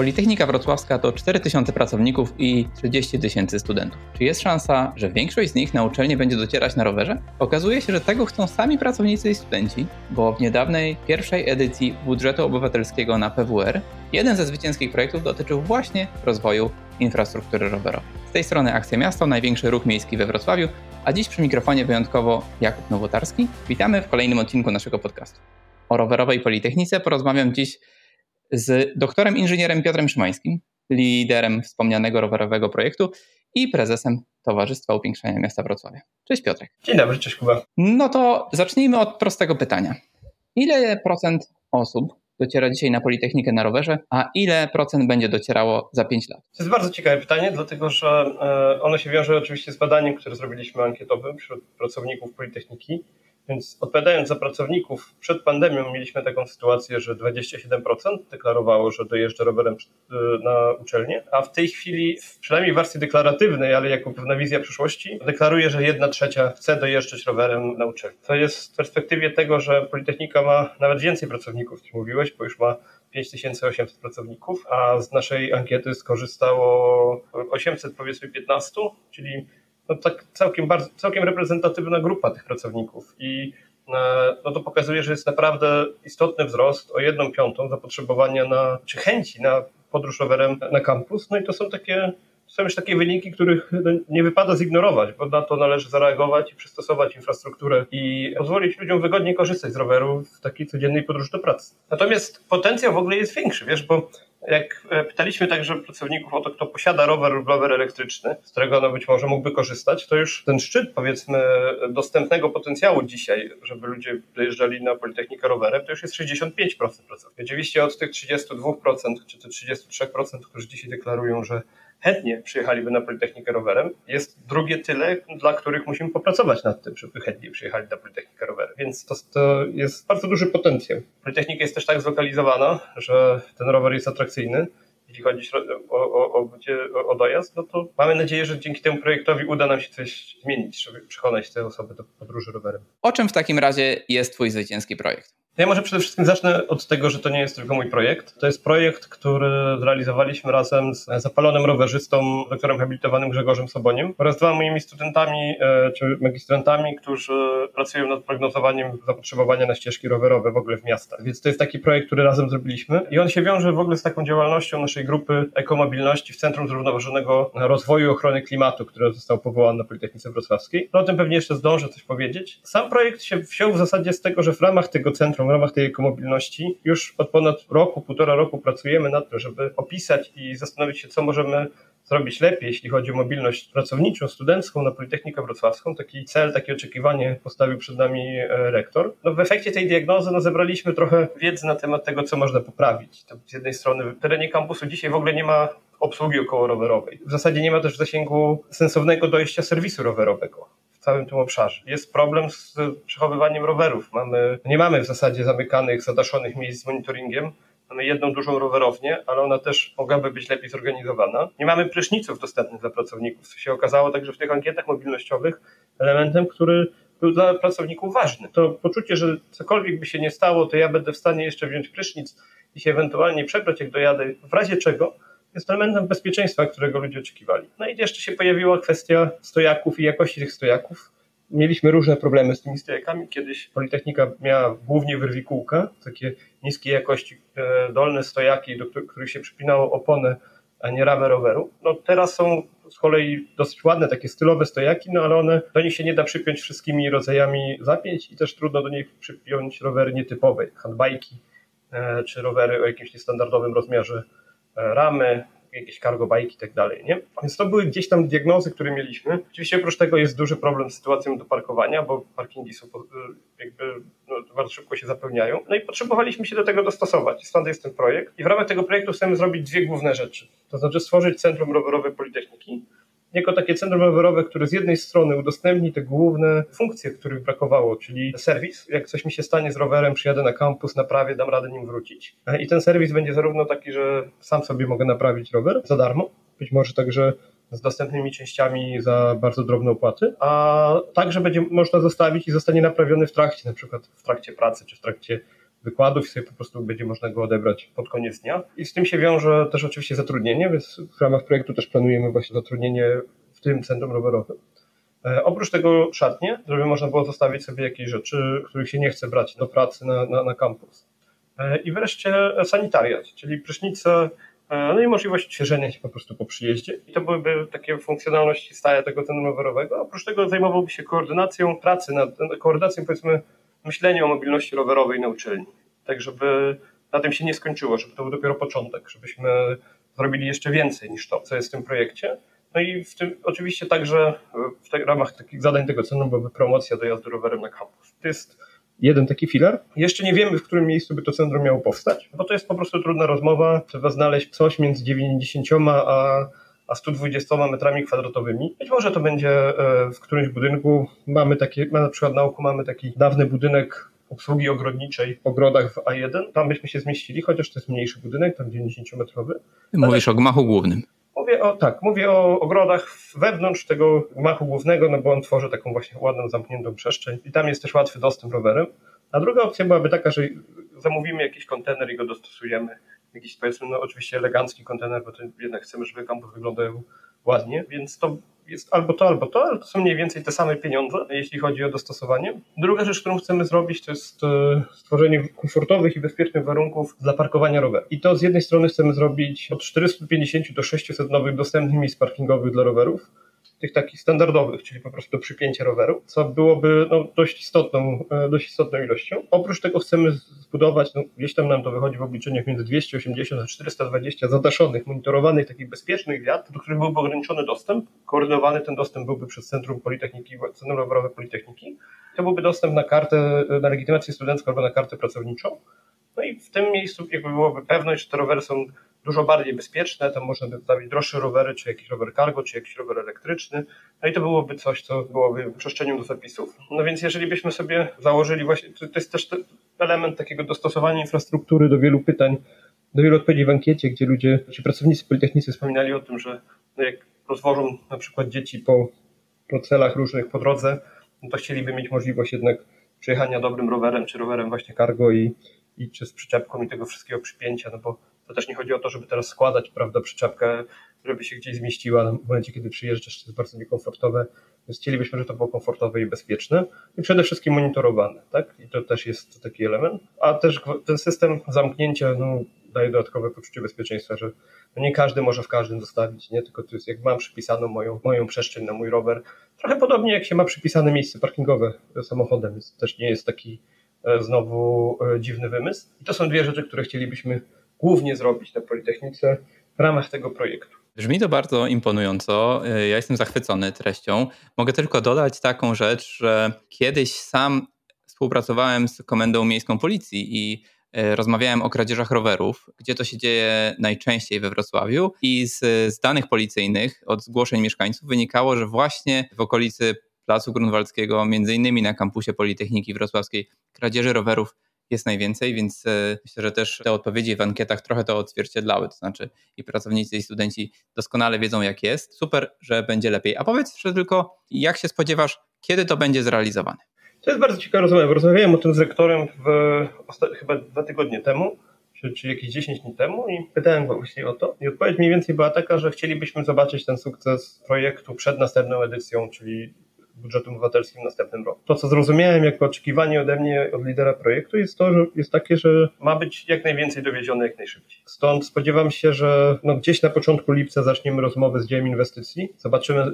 Politechnika Wrocławska to 4000 pracowników i 30 tysięcy studentów. Czy jest szansa, że większość z nich na uczelnię będzie docierać na rowerze? Okazuje się, że tego chcą sami pracownicy i studenci, bo w niedawnej pierwszej edycji budżetu obywatelskiego na PWR jeden ze zwycięskich projektów dotyczył właśnie rozwoju infrastruktury rowerowej. Z tej strony Akcja Miasto, największy ruch miejski we Wrocławiu, a dziś przy mikrofonie wyjątkowo Jakub Nowotarski. Witamy w kolejnym odcinku naszego podcastu. O rowerowej Politechnice porozmawiam dziś z doktorem inżynierem Piotrem Szymańskim, liderem wspomnianego rowerowego projektu i prezesem Towarzystwa Upiększania Miasta Wrocławia. Cześć Piotrek. Dzień dobry, cześć Kuba. No to zacznijmy od prostego pytania. Ile procent osób dociera dzisiaj na Politechnikę na rowerze, a ile procent będzie docierało za 5 lat? To jest bardzo ciekawe pytanie, dlatego że e, ono się wiąże oczywiście z badaniem, które zrobiliśmy ankietowym wśród pracowników Politechniki więc odpowiadając za pracowników, przed pandemią mieliśmy taką sytuację, że 27% deklarowało, że dojeżdża rowerem y, na uczelnię, a w tej chwili, przynajmniej w wersji deklaratywnej, ale jako pewna wizja przyszłości, deklaruje, że jedna trzecia chce dojeżdżać rowerem na uczelnię. To jest w perspektywie tego, że Politechnika ma nawet więcej pracowników, niż mówiłeś, bo już ma 5800 pracowników, a z naszej ankiety skorzystało 800 powiedzmy 15, czyli no tak całkiem, bardzo, całkiem reprezentatywna grupa tych pracowników i e, no to pokazuje, że jest naprawdę istotny wzrost o jedną piątą zapotrzebowania na, czy chęci na podróż rowerem na kampus. No i to są takie, są już takie wyniki, których nie wypada zignorować, bo na to należy zareagować i przystosować infrastrukturę i pozwolić ludziom wygodnie korzystać z roweru w takiej codziennej podróży do pracy. Natomiast potencjał w ogóle jest większy, wiesz, bo jak e, pytaliśmy także pracowników o to, kto posiada rower lub rower elektryczny, z którego ono być może mógłby korzystać, to już ten szczyt, powiedzmy, dostępnego potencjału dzisiaj, żeby ludzie dojeżdżali na Politechnikę rowerem, to już jest 65% pracowników. Oczywiście od tych 32% czy tych 33%, którzy dzisiaj deklarują, że chętnie przyjechaliby na Politechnikę rowerem. Jest drugie tyle, dla których musimy popracować nad tym, żeby chętnie przyjechali na Politechnikę rowerem. Więc to, to jest bardzo duży potencjał. Politechnika jest też tak zlokalizowana, że ten rower jest atrakcyjny jeśli chodzi o, o, o, o, dojazd, no to mamy nadzieję, że dzięki temu projektowi uda nam się coś zmienić, żeby przekonać te osoby do podróży rowerem. O czym w takim razie jest Twój zwycięski projekt? Ja może przede wszystkim zacznę od tego, że to nie jest tylko mój projekt. To jest projekt, który zrealizowaliśmy razem z zapalonym rowerzystą, doktorem habilitowanym Grzegorzem Soboniem oraz dwoma moimi studentami e, czy magistrantami, którzy pracują nad prognozowaniem zapotrzebowania na ścieżki rowerowe w ogóle w miastach. Więc to jest taki projekt, który razem zrobiliśmy i on się wiąże w ogóle z taką działalnością naszej grupy ekomobilności w Centrum Zrównoważonego Rozwoju i Ochrony Klimatu, które zostało powołane na Politechnice Wrocławskiej. No o tym pewnie jeszcze zdążę coś powiedzieć. Sam projekt się wziął w zasadzie z tego, że w ramach tego centrum w ramach tej ekomobilności już od ponad roku, półtora roku pracujemy nad tym, żeby opisać i zastanowić się, co możemy zrobić lepiej, jeśli chodzi o mobilność pracowniczą, studencką na Politechnikę Wrocławską. Taki cel, takie oczekiwanie postawił przed nami e, rektor. No w efekcie tej diagnozy no, zebraliśmy trochę wiedzy na temat tego, co można poprawić. To z jednej strony w terenie kampusu dzisiaj w ogóle nie ma obsługi około rowerowej. W zasadzie nie ma też zasięgu sensownego dojścia serwisu rowerowego całym tym obszarze. Jest problem z przechowywaniem rowerów. Mamy, nie mamy w zasadzie zamykanych, zadaszonych miejsc z monitoringiem. Mamy jedną dużą rowerownię, ale ona też mogłaby być lepiej zorganizowana. Nie mamy pryszniców dostępnych dla pracowników, co się okazało także w tych ankietach mobilnościowych elementem, który był dla pracowników ważny. To poczucie, że cokolwiek by się nie stało, to ja będę w stanie jeszcze wziąć prysznic i się ewentualnie przebrać, jak dojadę, w razie czego jest elementem bezpieczeństwa, którego ludzie oczekiwali. No i jeszcze się pojawiła kwestia stojaków i jakości tych stojaków. Mieliśmy różne problemy z tymi stojakami. Kiedyś Politechnika miała głównie wyrwikułka, takie niskiej jakości e, dolne stojaki, do których się przypinało oponę, a nie ramę roweru. No teraz są z kolei dosyć ładne takie stylowe stojaki, no ale one, do nich się nie da przypiąć wszystkimi rodzajami zapięć i też trudno do nich przypiąć rowery nietypowe, handbajki e, czy rowery o jakimś niestandardowym rozmiarze ramy, jakieś cargo bike i tak dalej, nie? Więc to były gdzieś tam diagnozy, które mieliśmy. Oczywiście oprócz tego jest duży problem z sytuacją do parkowania, bo parkingi są e, jakby no, bardzo szybko się zapełniają. No i potrzebowaliśmy się do tego dostosować. Stąd jest ten projekt. I w ramach tego projektu chcemy zrobić dwie główne rzeczy. To znaczy stworzyć Centrum Rowerowe Politechniki, jako takie centrum rowerowe, które z jednej strony udostępni te główne funkcje, których brakowało, czyli serwis. Jak coś mi się stanie z rowerem, przyjadę na kampus, naprawię, dam radę nim wrócić. I ten serwis będzie zarówno taki, że sam sobie mogę naprawić rower za darmo, być może także z dostępnymi częściami za bardzo drobne opłaty, a także będzie można zostawić i zostanie naprawiony w trakcie, na przykład w trakcie pracy czy w trakcie wykładów i sobie po prostu będzie można go odebrać pod koniec dnia. I z tym się wiąże też oczywiście zatrudnienie, więc w ramach projektu też planujemy właśnie zatrudnienie w tym centrum rowerowym. E, oprócz tego szatnie, żeby można było zostawić sobie jakieś rzeczy, których się nie chce brać do pracy na, na, na kampus. E, I wreszcie sanitariat, czyli prysznice, e, no i możliwość odświeżenia się po prostu po przyjeździe. I to byłyby takie funkcjonalności stałe tego centrum rowerowego. Oprócz tego zajmowałby się koordynacją pracy, nad, koordynacją powiedzmy myślenia o mobilności rowerowej na uczelni. Tak, żeby na tym się nie skończyło, żeby to był dopiero początek, żebyśmy zrobili jeszcze więcej niż to, co jest w tym projekcie. No i w tym oczywiście także w ramach takich zadań tego centrum byłaby promocja dojazdu rowerem na kampus. To jest jeden taki filar. Jeszcze nie wiemy, w którym miejscu by to centrum miało powstać, bo to jest po prostu trudna rozmowa. Trzeba znaleźć coś między 90 a, a 120 metrami kwadratowymi. Być może to będzie e, w którymś budynku. Mamy takie, na przykład na oku mamy taki dawny budynek obsługi ogrodniczej w ogrodach w A1. Tam byśmy się zmieścili, chociaż to jest mniejszy budynek, tam 90-metrowy. Mówisz Ale... o gmachu głównym. Mówię o, tak, mówię o ogrodach wewnątrz tego gmachu głównego, no bo on tworzy taką właśnie ładną, zamkniętą przestrzeń i tam jest też łatwy dostęp rowerem. A druga opcja byłaby taka, że zamówimy jakiś kontener i go dostosujemy. Jakiś powiedzmy, no oczywiście elegancki kontener, bo to jednak chcemy, żeby kampus wyglądał ładnie, więc to jest albo to, albo to, ale to są mniej więcej te same pieniądze, jeśli chodzi o dostosowanie. Druga rzecz, którą chcemy zrobić, to jest e, stworzenie komfortowych i bezpiecznych warunków dla parkowania rowerów. I to z jednej strony chcemy zrobić od 450 do 600 nowych dostępnych miejsc parkingowych dla rowerów, tych takich standardowych, czyli po prostu do przypięcia roweru, co byłoby no, dość, istotną, e, dość istotną ilością. Oprócz tego chcemy zbudować, no, gdzieś tam nam to wychodzi w obliczeniach między 280 a 420 zadaszonych, monitorowanych, takich bezpiecznych wiat, do których byłby ograniczony dostęp. Koordynowany ten dostęp byłby przez Centrum Politechniki, Centrum Rowerowe Politechniki. To byłby dostęp na kartę, na legitymację studencką albo na kartę pracowniczą. No i w tym miejscu jakby byłoby pewność, że te rowery są dużo bardziej bezpieczne, tam można by stawić droższe rowery, czy jakiś rower cargo, czy jakiś rower elektryczny, no i to byłoby coś, co byłoby przestrzenią do zapisów. No więc jeżeli byśmy sobie założyli właśnie, to, jest też element takiego dostosowania infrastruktury do wielu pytań, do wielu odpowiedzi w ankiecie, gdzie ludzie, ci pracownicy politechnicy wspominali o tym, że no jak rozwożą na przykład dzieci po, po celach różnych po drodze, no to chcieliby mieć możliwość jednak przejechania dobrym rowerem, czy rowerem właśnie cargo i, i czy z przyczepką i tego wszystkiego przypięcia, no bo to też nie chodzi o to, żeby teraz składać, prawda, przyczepkę, żeby się gdzieś zmieściła w momencie, kiedy przyjeżdżasz, to jest bardzo niekomfortowe, więc chcielibyśmy, żeby to było komfortowe i bezpieczne i przede wszystkim monitorowane, tak? I to też jest taki element. A też ten system zamknięcia no, daje dodatkowe poczucie bezpieczeństwa, że no nie każdy może w każdym zostawić, nie? Tylko to jest, jak mam przypisaną moją, moją przestrzeń na mój rower, trochę podobnie jak się ma przypisane miejsce parkingowe samochodem, więc też nie jest taki e, znowu e, dziwny wymysł. I to są dwie rzeczy, które chcielibyśmy głównie zrobić na Politechnice w ramach tego projektu. Brzmi to bardzo imponująco. Ja jestem zachwycony treścią. Mogę tylko dodać taką rzecz, że kiedyś sam współpracowałem z Komendą Miejską Policji i e, rozmawiałem o kradzieżach rowerów, gdzie to się dzieje najczęściej we Wrocławiu i z, z danych policyjnych, od zgłoszeń mieszkańców wynikało, że właśnie w okolicy Placu Grunwaldzkiego, między innymi na kampusie Politechniki Wrocławskiej, kradzieży rowerów jest najwięcej, więc e, myślę, że też te odpowiedzi w ankietach trochę to odzwierciedlały. To znaczy i pracownicy, i studenci doskonale wiedzą, jak jest. Super, że będzie lepiej. A powiedz jeszcze tylko, jak się spodziewasz, kiedy to będzie zrealizowane? To jest bardzo ciekawa rozmowa. Rozmawiałem o tym z rektorem w, chyba dwa tygodnie temu, czy, czy jakieś 10 dni temu i pytałem go właśnie o to. I odpowiedź mniej więcej była taka, że chcielibyśmy zobaczyć ten sukces projektu przed następną edycją, czyli budżetem obywatelskim w następnym roku. To, co zrozumiałem jako oczekiwanie ode mnie, od lidera projektu, jest to, że jest takie, że ma być jak najwięcej dowiezione jak najszybciej. Stąd spodziewam się, że no gdzieś na początku lipca zaczniemy rozmowy z działem inwestycji, zobaczymy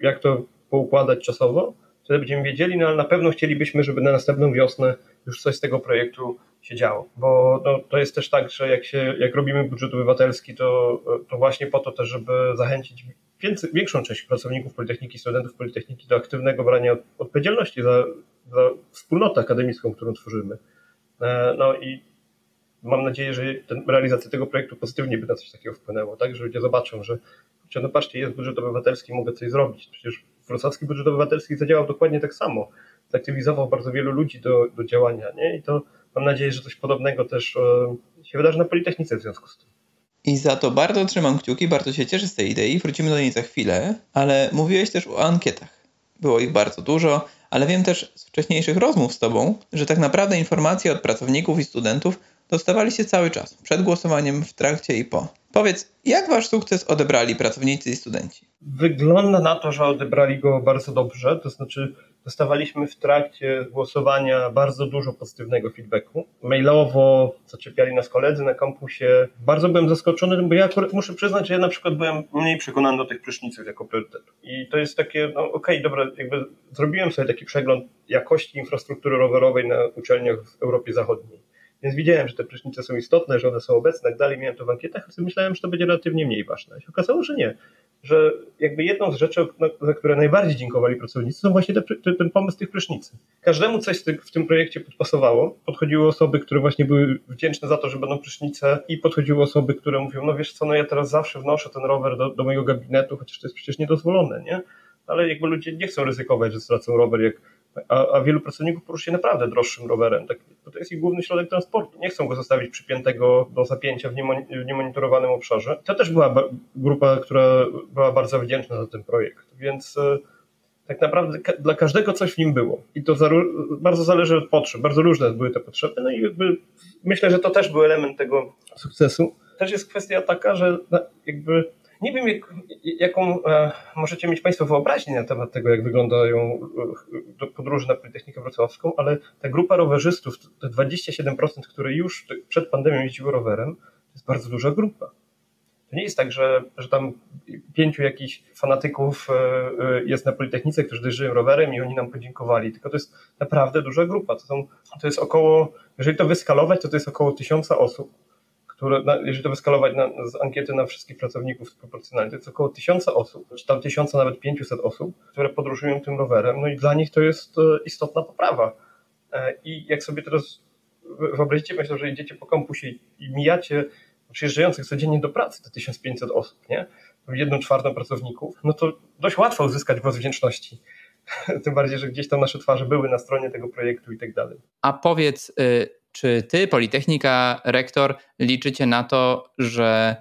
jak to poukładać czasowo, wtedy będziemy wiedzieli, no ale na pewno chcielibyśmy, żeby na następną wiosnę już coś z tego projektu się działo, bo no, to jest też tak, że jak, się, jak robimy budżet obywatelski, to, to właśnie po to też, żeby zachęcić większą część pracowników Politechniki, studentów Politechniki do aktywnego brania odpowiedzialności za, za wspólnotę akademicką, którą tworzymy. E, no i mam nadzieję, że ten, realizacja tego projektu pozytywnie by na coś takiego wpłynęło, tak, że ludzie zobaczą, że no patrzcie, jest budżet obywatelski, mogę coś zrobić. Przecież wrocławski budżet obywatelski zadziałał dokładnie tak samo. Zaktywizował bardzo wielu ludzi do, do działania, nie? I to mam nadzieję, że coś podobnego też e, się wydarzy na Politechnice w związku z tym. I za to bardzo trzymam kciuki, bardzo się cieszę z tej idei, wrócimy do niej za chwilę, ale mówiłeś też o ankietach. było ich bardzo dużo, ale wiem też z wcześniejszych rozmów z Tobą, że tak naprawdę informacje od pracowników i studentów dostawaliście cały czas, przed głosowaniem, w trakcie i po. Powiedz, jak Wasz sukces odebrali pracownicy i studenci? Wygląda na to, że odebrali go bardzo dobrze, to znaczy dostawaliśmy w trakcie głosowania bardzo dużo pozytywnego feedbacku. Mailowo zaczepiali nas koledzy na kampusie. Bardzo byłem zaskoczony, bo ja akurat muszę przyznać, że ja na przykład byłem mniej przekonany do tych pryszniców jako priorytetu. I to jest takie, no okej, okay, dobra, jakby zrobiłem sobie taki przegląd jakości infrastruktury rowerowej na uczelniach w Europie Zachodniej. Więc widziałem, że te prysznice są istotne, że one są obecne, tak dalej. Miałem to w ankietach, ale myślałem, że to będzie relatywnie mniej ważne. I się okazało, że nie że jakby jedną z rzeczy, za które najbardziej dziękowali pracownicy, są właśnie te, te, ten pomysł tych prysznicy. Każdemu coś w tym projekcie podpasowało. Podchodziły osoby, które właśnie były wdzięczne za to, że będą prysznice i podchodziły osoby, które mówią, no wiesz co, no ja teraz zawsze wnoszę ten rower do, do mojego gabinetu, chociaż to jest przecież niedozwolone, nie? Ale jakby ludzie nie chcą ryzykować, że stracą rower, jak a, a wielu pracowników poruszy się naprawdę droższym rowerem, tak, to jest ich główny środek transportu. Nie chcą go zostawić przypiętego do zapięcia w, w niemonitorowanym obszarze. To też była grupa, która była bardzo wdzięczna za ten projekt, więc e, tak naprawdę dla każdego coś w nim było. I to za, bardzo zależy od potrzeb, bardzo różne były te potrzeby, no i jakby myślę, że to też był element tego sukcesu. Też jest kwestia taka, że jakby nie wiem, jak, jaką e, możecie mieć Państwo wyobraźnię na temat tego, jak wyglądają e, podróże na Politechnikę Wrocławską, ale ta grupa rowerzystów, te 27%, które już przed pandemią jeździły rowerem, to jest bardzo duża grupa. To nie jest tak, że, że tam pięciu jakichś fanatyków e, jest na Politechnice, którzy dojeżdżają rowerem i oni nam podziękowali, tylko to jest naprawdę duża grupa. To, są, to jest około, jeżeli to wyskalować, to to jest około tysiąca osób które, jeżeli to wyskalować na, z ankiety na wszystkich pracowników proporcjonalnie, to jest około tysiąca osób, czy tam tysiąca, nawet pięciuset osób, które podróżują tym rowerem, no i dla nich to jest e, istotna poprawa. E, I jak sobie teraz wyobrazicie Państwo, że idziecie po kampusie i mijacie przyjeżdżających codziennie do pracy te 1500 osób, nie? jedną czwartą pracowników, no to dość łatwo uzyskać głos wdzięczności. Tym bardziej, że gdzieś tam nasze twarze były na stronie tego projektu i tak dalej. A powiedz, y, czy ty, Politechnika, rektor, liczycie na to, że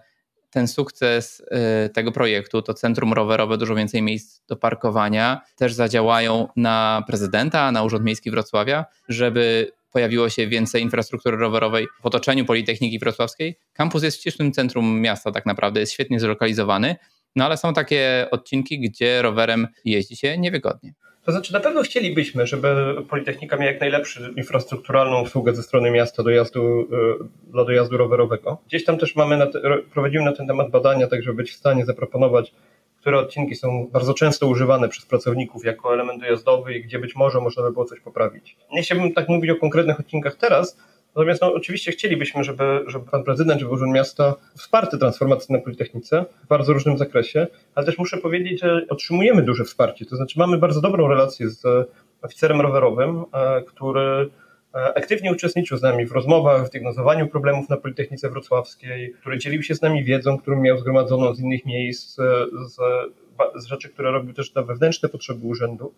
ten sukces y, tego projektu, to centrum rowerowe, dużo więcej miejsc do parkowania, też zadziałają na prezydenta, na Urząd Miejski Wrocławia, żeby pojawiło się więcej infrastruktury rowerowej w otoczeniu Politechniki Wrocławskiej. Kampus jest w ścisłym centrum miasta tak naprawdę, jest świetnie zlokalizowany, no ale są takie odcinki, gdzie rowerem jeździ się niewygodnie. To znaczy, na pewno chcielibyśmy, żeby Politechnika miała jak najlepszą infrastrukturalną usługę ze strony miasta dojazdu, e, dla dojazdu rowerowego. Gdzieś tam też mamy na prowadzimy na ten temat badania, tak żeby być w stanie zaproponować, które odcinki są bardzo często używane przez pracowników jako element dojazdowy i gdzie być może można by było coś poprawić. Nie chciałbym tak mówić o konkretnych odcinkach teraz, Natomiast no, oczywiście chcielibyśmy, żeby, żeby pan prezydent, żeby Urząd Miasta wsparty transformację na Politechnice w bardzo różnym zakresie, ale też muszę powiedzieć, że otrzymujemy duże wsparcie. To znaczy mamy bardzo dobrą relację z oficerem rowerowym, e, który e, aktywnie uczestniczył z nami w rozmowach, w diagnozowaniu problemów na Politechnice Wrocławskiej, który dzielił się z nami wiedzą, którą miał zgromadzoną z innych miejsc, e, z, z rzeczy, które robił też na wewnętrzne potrzeby urzędu.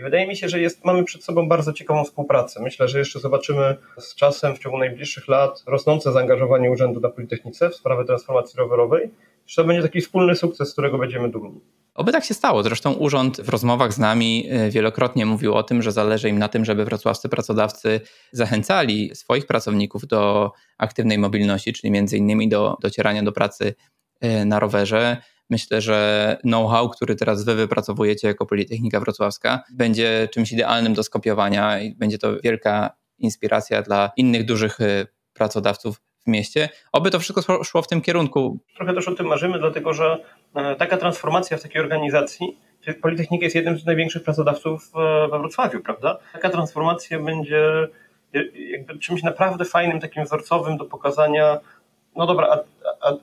I wydaje mi się, że jest, mamy przed sobą bardzo ciekawą współpracę. Myślę, że jeszcze zobaczymy z czasem, w ciągu najbliższych lat, rosnące zaangażowanie Urzędu na Politechnice w sprawę transformacji rowerowej. Że to będzie taki wspólny sukces, z którego będziemy dumni. Oby tak się stało. Zresztą urząd w rozmowach z nami e, wielokrotnie mówił o tym, że zależy im na tym, żeby wrocławscy pracodawcy zachęcali swoich pracowników do aktywnej mobilności, czyli między innymi do docierania do pracy e, na rowerze. Myślę, że know-how, który teraz wy wypracowujecie jako Politechnika Wrocławska, będzie czymś idealnym do skopiowania i będzie to wielka inspiracja dla innych dużych y, pracodawców w mieście. Oby to wszystko szło w tym kierunku. Trochę też o tym marzymy, dlatego że e, taka transformacja w takiej organizacji, Politechnika jest jednym z największych pracodawców we Wrocławiu, prawda? Taka transformacja będzie jakby czymś naprawdę fajnym, takim wzorcowym do pokazania no dobra, a,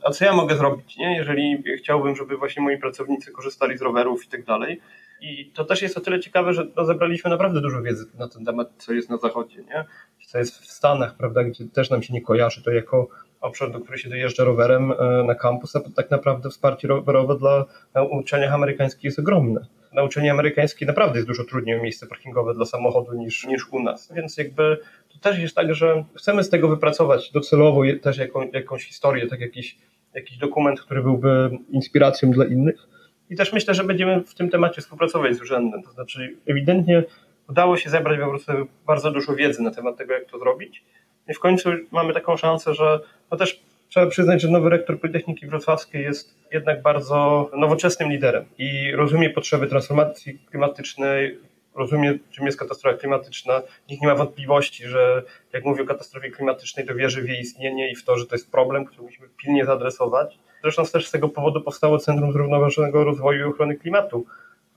a, co ja mogę zrobić, nie? jeżeli chciałbym, żeby właśnie moi pracownicy korzystali z rowerów i tak dalej. I to też jest o tyle ciekawe, że no, zebraliśmy naprawdę dużo wiedzy na ten temat, co jest na zachodzie, nie? co jest w Stanach, prawda, gdzie też nam się nie kojarzy to jako obszar, do którego się dojeżdża rowerem e, na kampus, a tak naprawdę wsparcie rowerowe dla uczelniach amerykańskich jest ogromne. Na uczelni amerykańskiej naprawdę jest dużo trudniej o miejsce parkingowe dla samochodu niż, niż u nas, więc jakby to też jest tak, że chcemy z tego wypracować docelowo też jaką, jakąś historię, tak jakiś, jakiś dokument, który byłby inspiracją dla innych. I też myślę, że będziemy w tym temacie współpracować z urzędem. To znaczy, ewidentnie udało się zebrać prostu bardzo dużo wiedzy na temat tego, jak to zrobić. I w końcu mamy taką szansę, że no też trzeba przyznać, że nowy rektor Politechniki Wrocławskiej jest jednak bardzo nowoczesnym liderem i rozumie potrzeby transformacji klimatycznej, rozumie, czym jest katastrofa klimatyczna. Nikt nie ma wątpliwości, że jak mówi o katastrofie klimatycznej, to wierzy w jej istnienie i w to, że to jest problem, który musimy pilnie zaadresować. Zresztą też z tego powodu powstało Centrum Zrównoważonego Rozwoju i Ochrony Klimatu,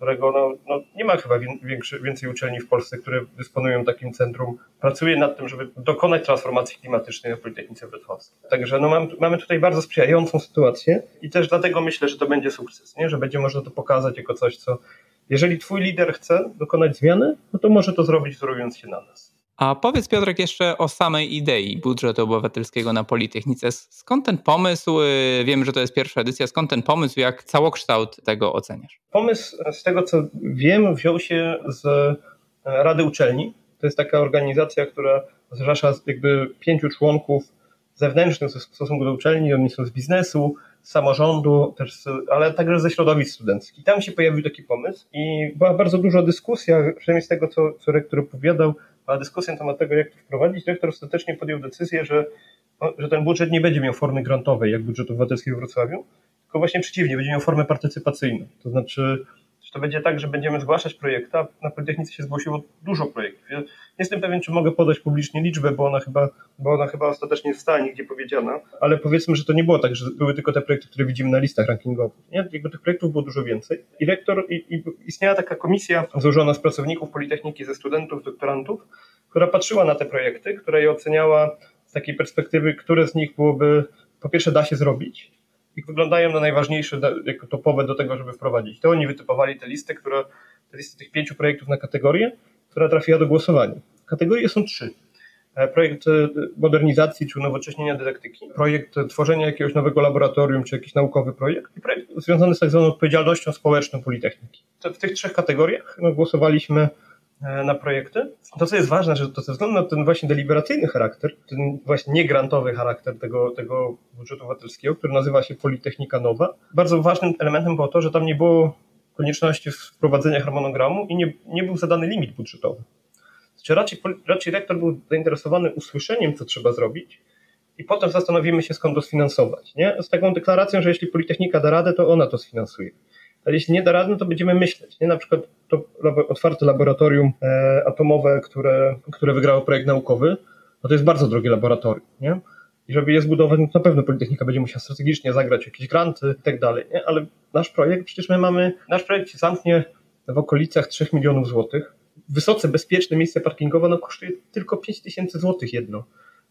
którego no, no, nie ma chyba większy, więcej uczelni w Polsce, które dysponują takim centrum. Pracuje nad tym, żeby dokonać transformacji klimatycznej na Politechnice Wrocławskiej. Także no, mam, mamy tutaj bardzo sprzyjającą sytuację i też dlatego myślę, że to będzie sukces, nie? że będzie można to pokazać jako coś, co jeżeli twój lider chce dokonać zmiany, no to może to zrobić wzorując się na nas. A powiedz Piotrek jeszcze o samej idei budżetu obywatelskiego na Politechnice. Skąd ten pomysł? Y, wiem, że to jest pierwsza edycja. Skąd ten pomysł? Jak całokształt tego oceniasz? Pomysł, z tego co wiem, wziął się z e, Rady Uczelni. To jest taka organizacja, która zrzesza jakby pięciu członków zewnętrznych w stosunku do uczelni. Oni są z biznesu, z samorządu, też z, ale także ze środowisk studenckich. Tam się pojawił taki pomysł i była bardzo duża dyskusja, przynajmniej z tego, co, co rektor opowiadał, była dyskusja na temat tego, jak to wprowadzić. Rektor ostatecznie podjął decyzję, że, że ten budżet nie będzie miał formy grantowej, jak budżet obywatelski w Wrocławiu, tylko właśnie przeciwnie, będzie miał formę partycypacyjną. To znaczy to będzie tak, że będziemy zgłaszać projekty, a na Politechnice się zgłosiło dużo projektów. Ja nie jestem pewien, czy mogę podać publicznie liczbę, bo ona chyba, bo ona chyba ostatecznie wstała nigdzie powiedziana, ale powiedzmy, że to nie było tak, że były tylko te projekty, które widzimy na listach rankingowych. Nie? Jakby tych projektów było dużo więcej. I rektor, i, i istniała taka komisja złożona z pracowników Politechniki, ze studentów, doktorantów, która patrzyła na te projekty, która je oceniała z takiej perspektywy, które z nich byłoby, po pierwsze da się zrobić, i wyglądają na najważniejsze, jako topowe do tego, żeby wprowadzić. To oni wytypowali te listy, które, te listy tych pięciu projektów na kategorię, która trafiła do głosowania. Kategorie są trzy. E, projekt e, modernizacji czy unowocześnienia dydaktyki, projekt tworzenia jakiegoś nowego laboratorium czy jakiś naukowy projekt i projekt związany z tak zwaną odpowiedzialnością społeczną Politechniki. W tych trzech kategoriach no, głosowaliśmy na projekty. To, co jest ważne, że to ze względu na ten właśnie deliberacyjny charakter, ten właśnie niegrantowy charakter tego, tego budżetu obywatelskiego, który nazywa się Politechnika Nowa, bardzo ważnym elementem było to, że tam nie było konieczności wprowadzenia harmonogramu i nie, nie był zadany limit budżetowy. Znaczy raczej, raczej rektor był zainteresowany usłyszeniem, co trzeba zrobić, i potem zastanowimy się, skąd to sfinansować. Nie? Z taką deklaracją, że jeśli Politechnika da radę, to ona to sfinansuje ale jeśli nie da rady, no to będziemy myśleć. Nie? Na przykład to otwarte laboratorium e, atomowe, które, które wygrało projekt naukowy, no to jest bardzo drogie laboratorium. Nie? I żeby je zbudować, no to na pewno Politechnika będzie musiała strategicznie zagrać jakieś granty i tak dalej. Ale nasz projekt, przecież my mamy, nasz projekt się zamknie w okolicach 3 milionów złotych. Wysoce bezpieczne miejsce parkingowe no, kosztuje tylko 5 tysięcy złotych jedno.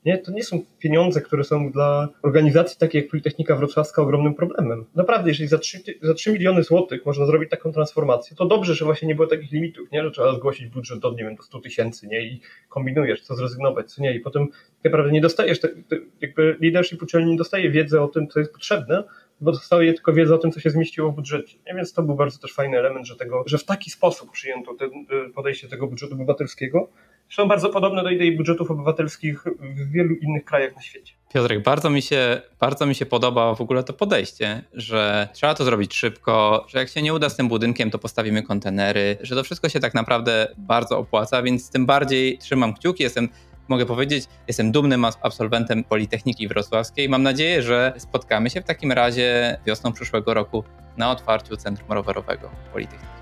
Nie? To nie są pieniądze, które są dla organizacji takiej jak Politechnika Wrocławska ogromnym problemem. Naprawdę, jeżeli za 3, za 3 miliony złotych można zrobić taką transformację, to dobrze, że właśnie nie było takich limitów, nie? że trzeba zgłosić budżet do, nie wiem, do 100 tysięcy nie? i kombinujesz, co zrezygnować, co nie. I potem tak naprawdę nie dostajesz, te, te, jakby leadership uczelni nie dostaje wiedzy o tym, co jest potrzebne, bo dostaje tylko wiedzę o tym, co się zmieściło w budżecie. Nie? Więc to był bardzo też fajny element, że, tego, że w taki sposób przyjęto ten, podejście tego budżetu obywatelskiego, są bardzo podobne do idei budżetów obywatelskich w wielu innych krajach na świecie. Piotrek, bardzo mi, się, bardzo mi się podoba w ogóle to podejście, że trzeba to zrobić szybko, że jak się nie uda z tym budynkiem, to postawimy kontenery, że to wszystko się tak naprawdę bardzo opłaca, więc tym bardziej trzymam kciuki, jestem mogę powiedzieć, jestem dumnym absolwentem Politechniki Wrocławskiej. Mam nadzieję, że spotkamy się w takim razie wiosną przyszłego roku na otwarciu Centrum Rowerowego Politechniki.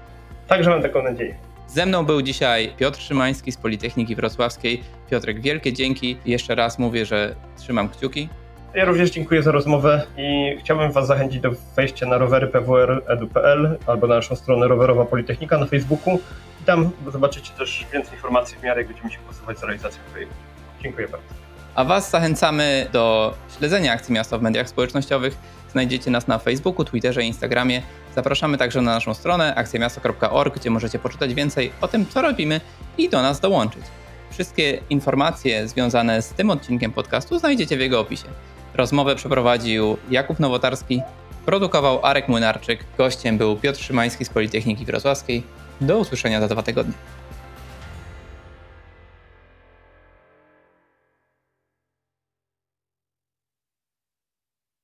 Także mam taką nadzieję. Ze mną był dzisiaj Piotr Szymański z Politechniki Wrocławskiej. Piotrek, wielkie dzięki. Jeszcze raz mówię, że trzymam kciuki. Ja również dziękuję za rozmowę i chciałbym Was zachęcić do wejścia na rowery albo na naszą stronę Rowerowa Politechnika na Facebooku. Tam zobaczycie też więcej informacji w miarę, jak będziemy się posuwać za realizacją projektu. Dziękuję bardzo. A Was zachęcamy do śledzenia akcji miasta w mediach społecznościowych. Znajdziecie nas na Facebooku, Twitterze i Instagramie. Zapraszamy także na naszą stronę akcjamiasto.org, gdzie możecie poczytać więcej o tym, co robimy i do nas dołączyć. Wszystkie informacje związane z tym odcinkiem podcastu znajdziecie w jego opisie. Rozmowę przeprowadził Jakub Nowotarski, produkował Arek Młynarczyk, gościem był Piotr Szymański z Politechniki Wrocławskiej. Do usłyszenia za dwa tygodnie.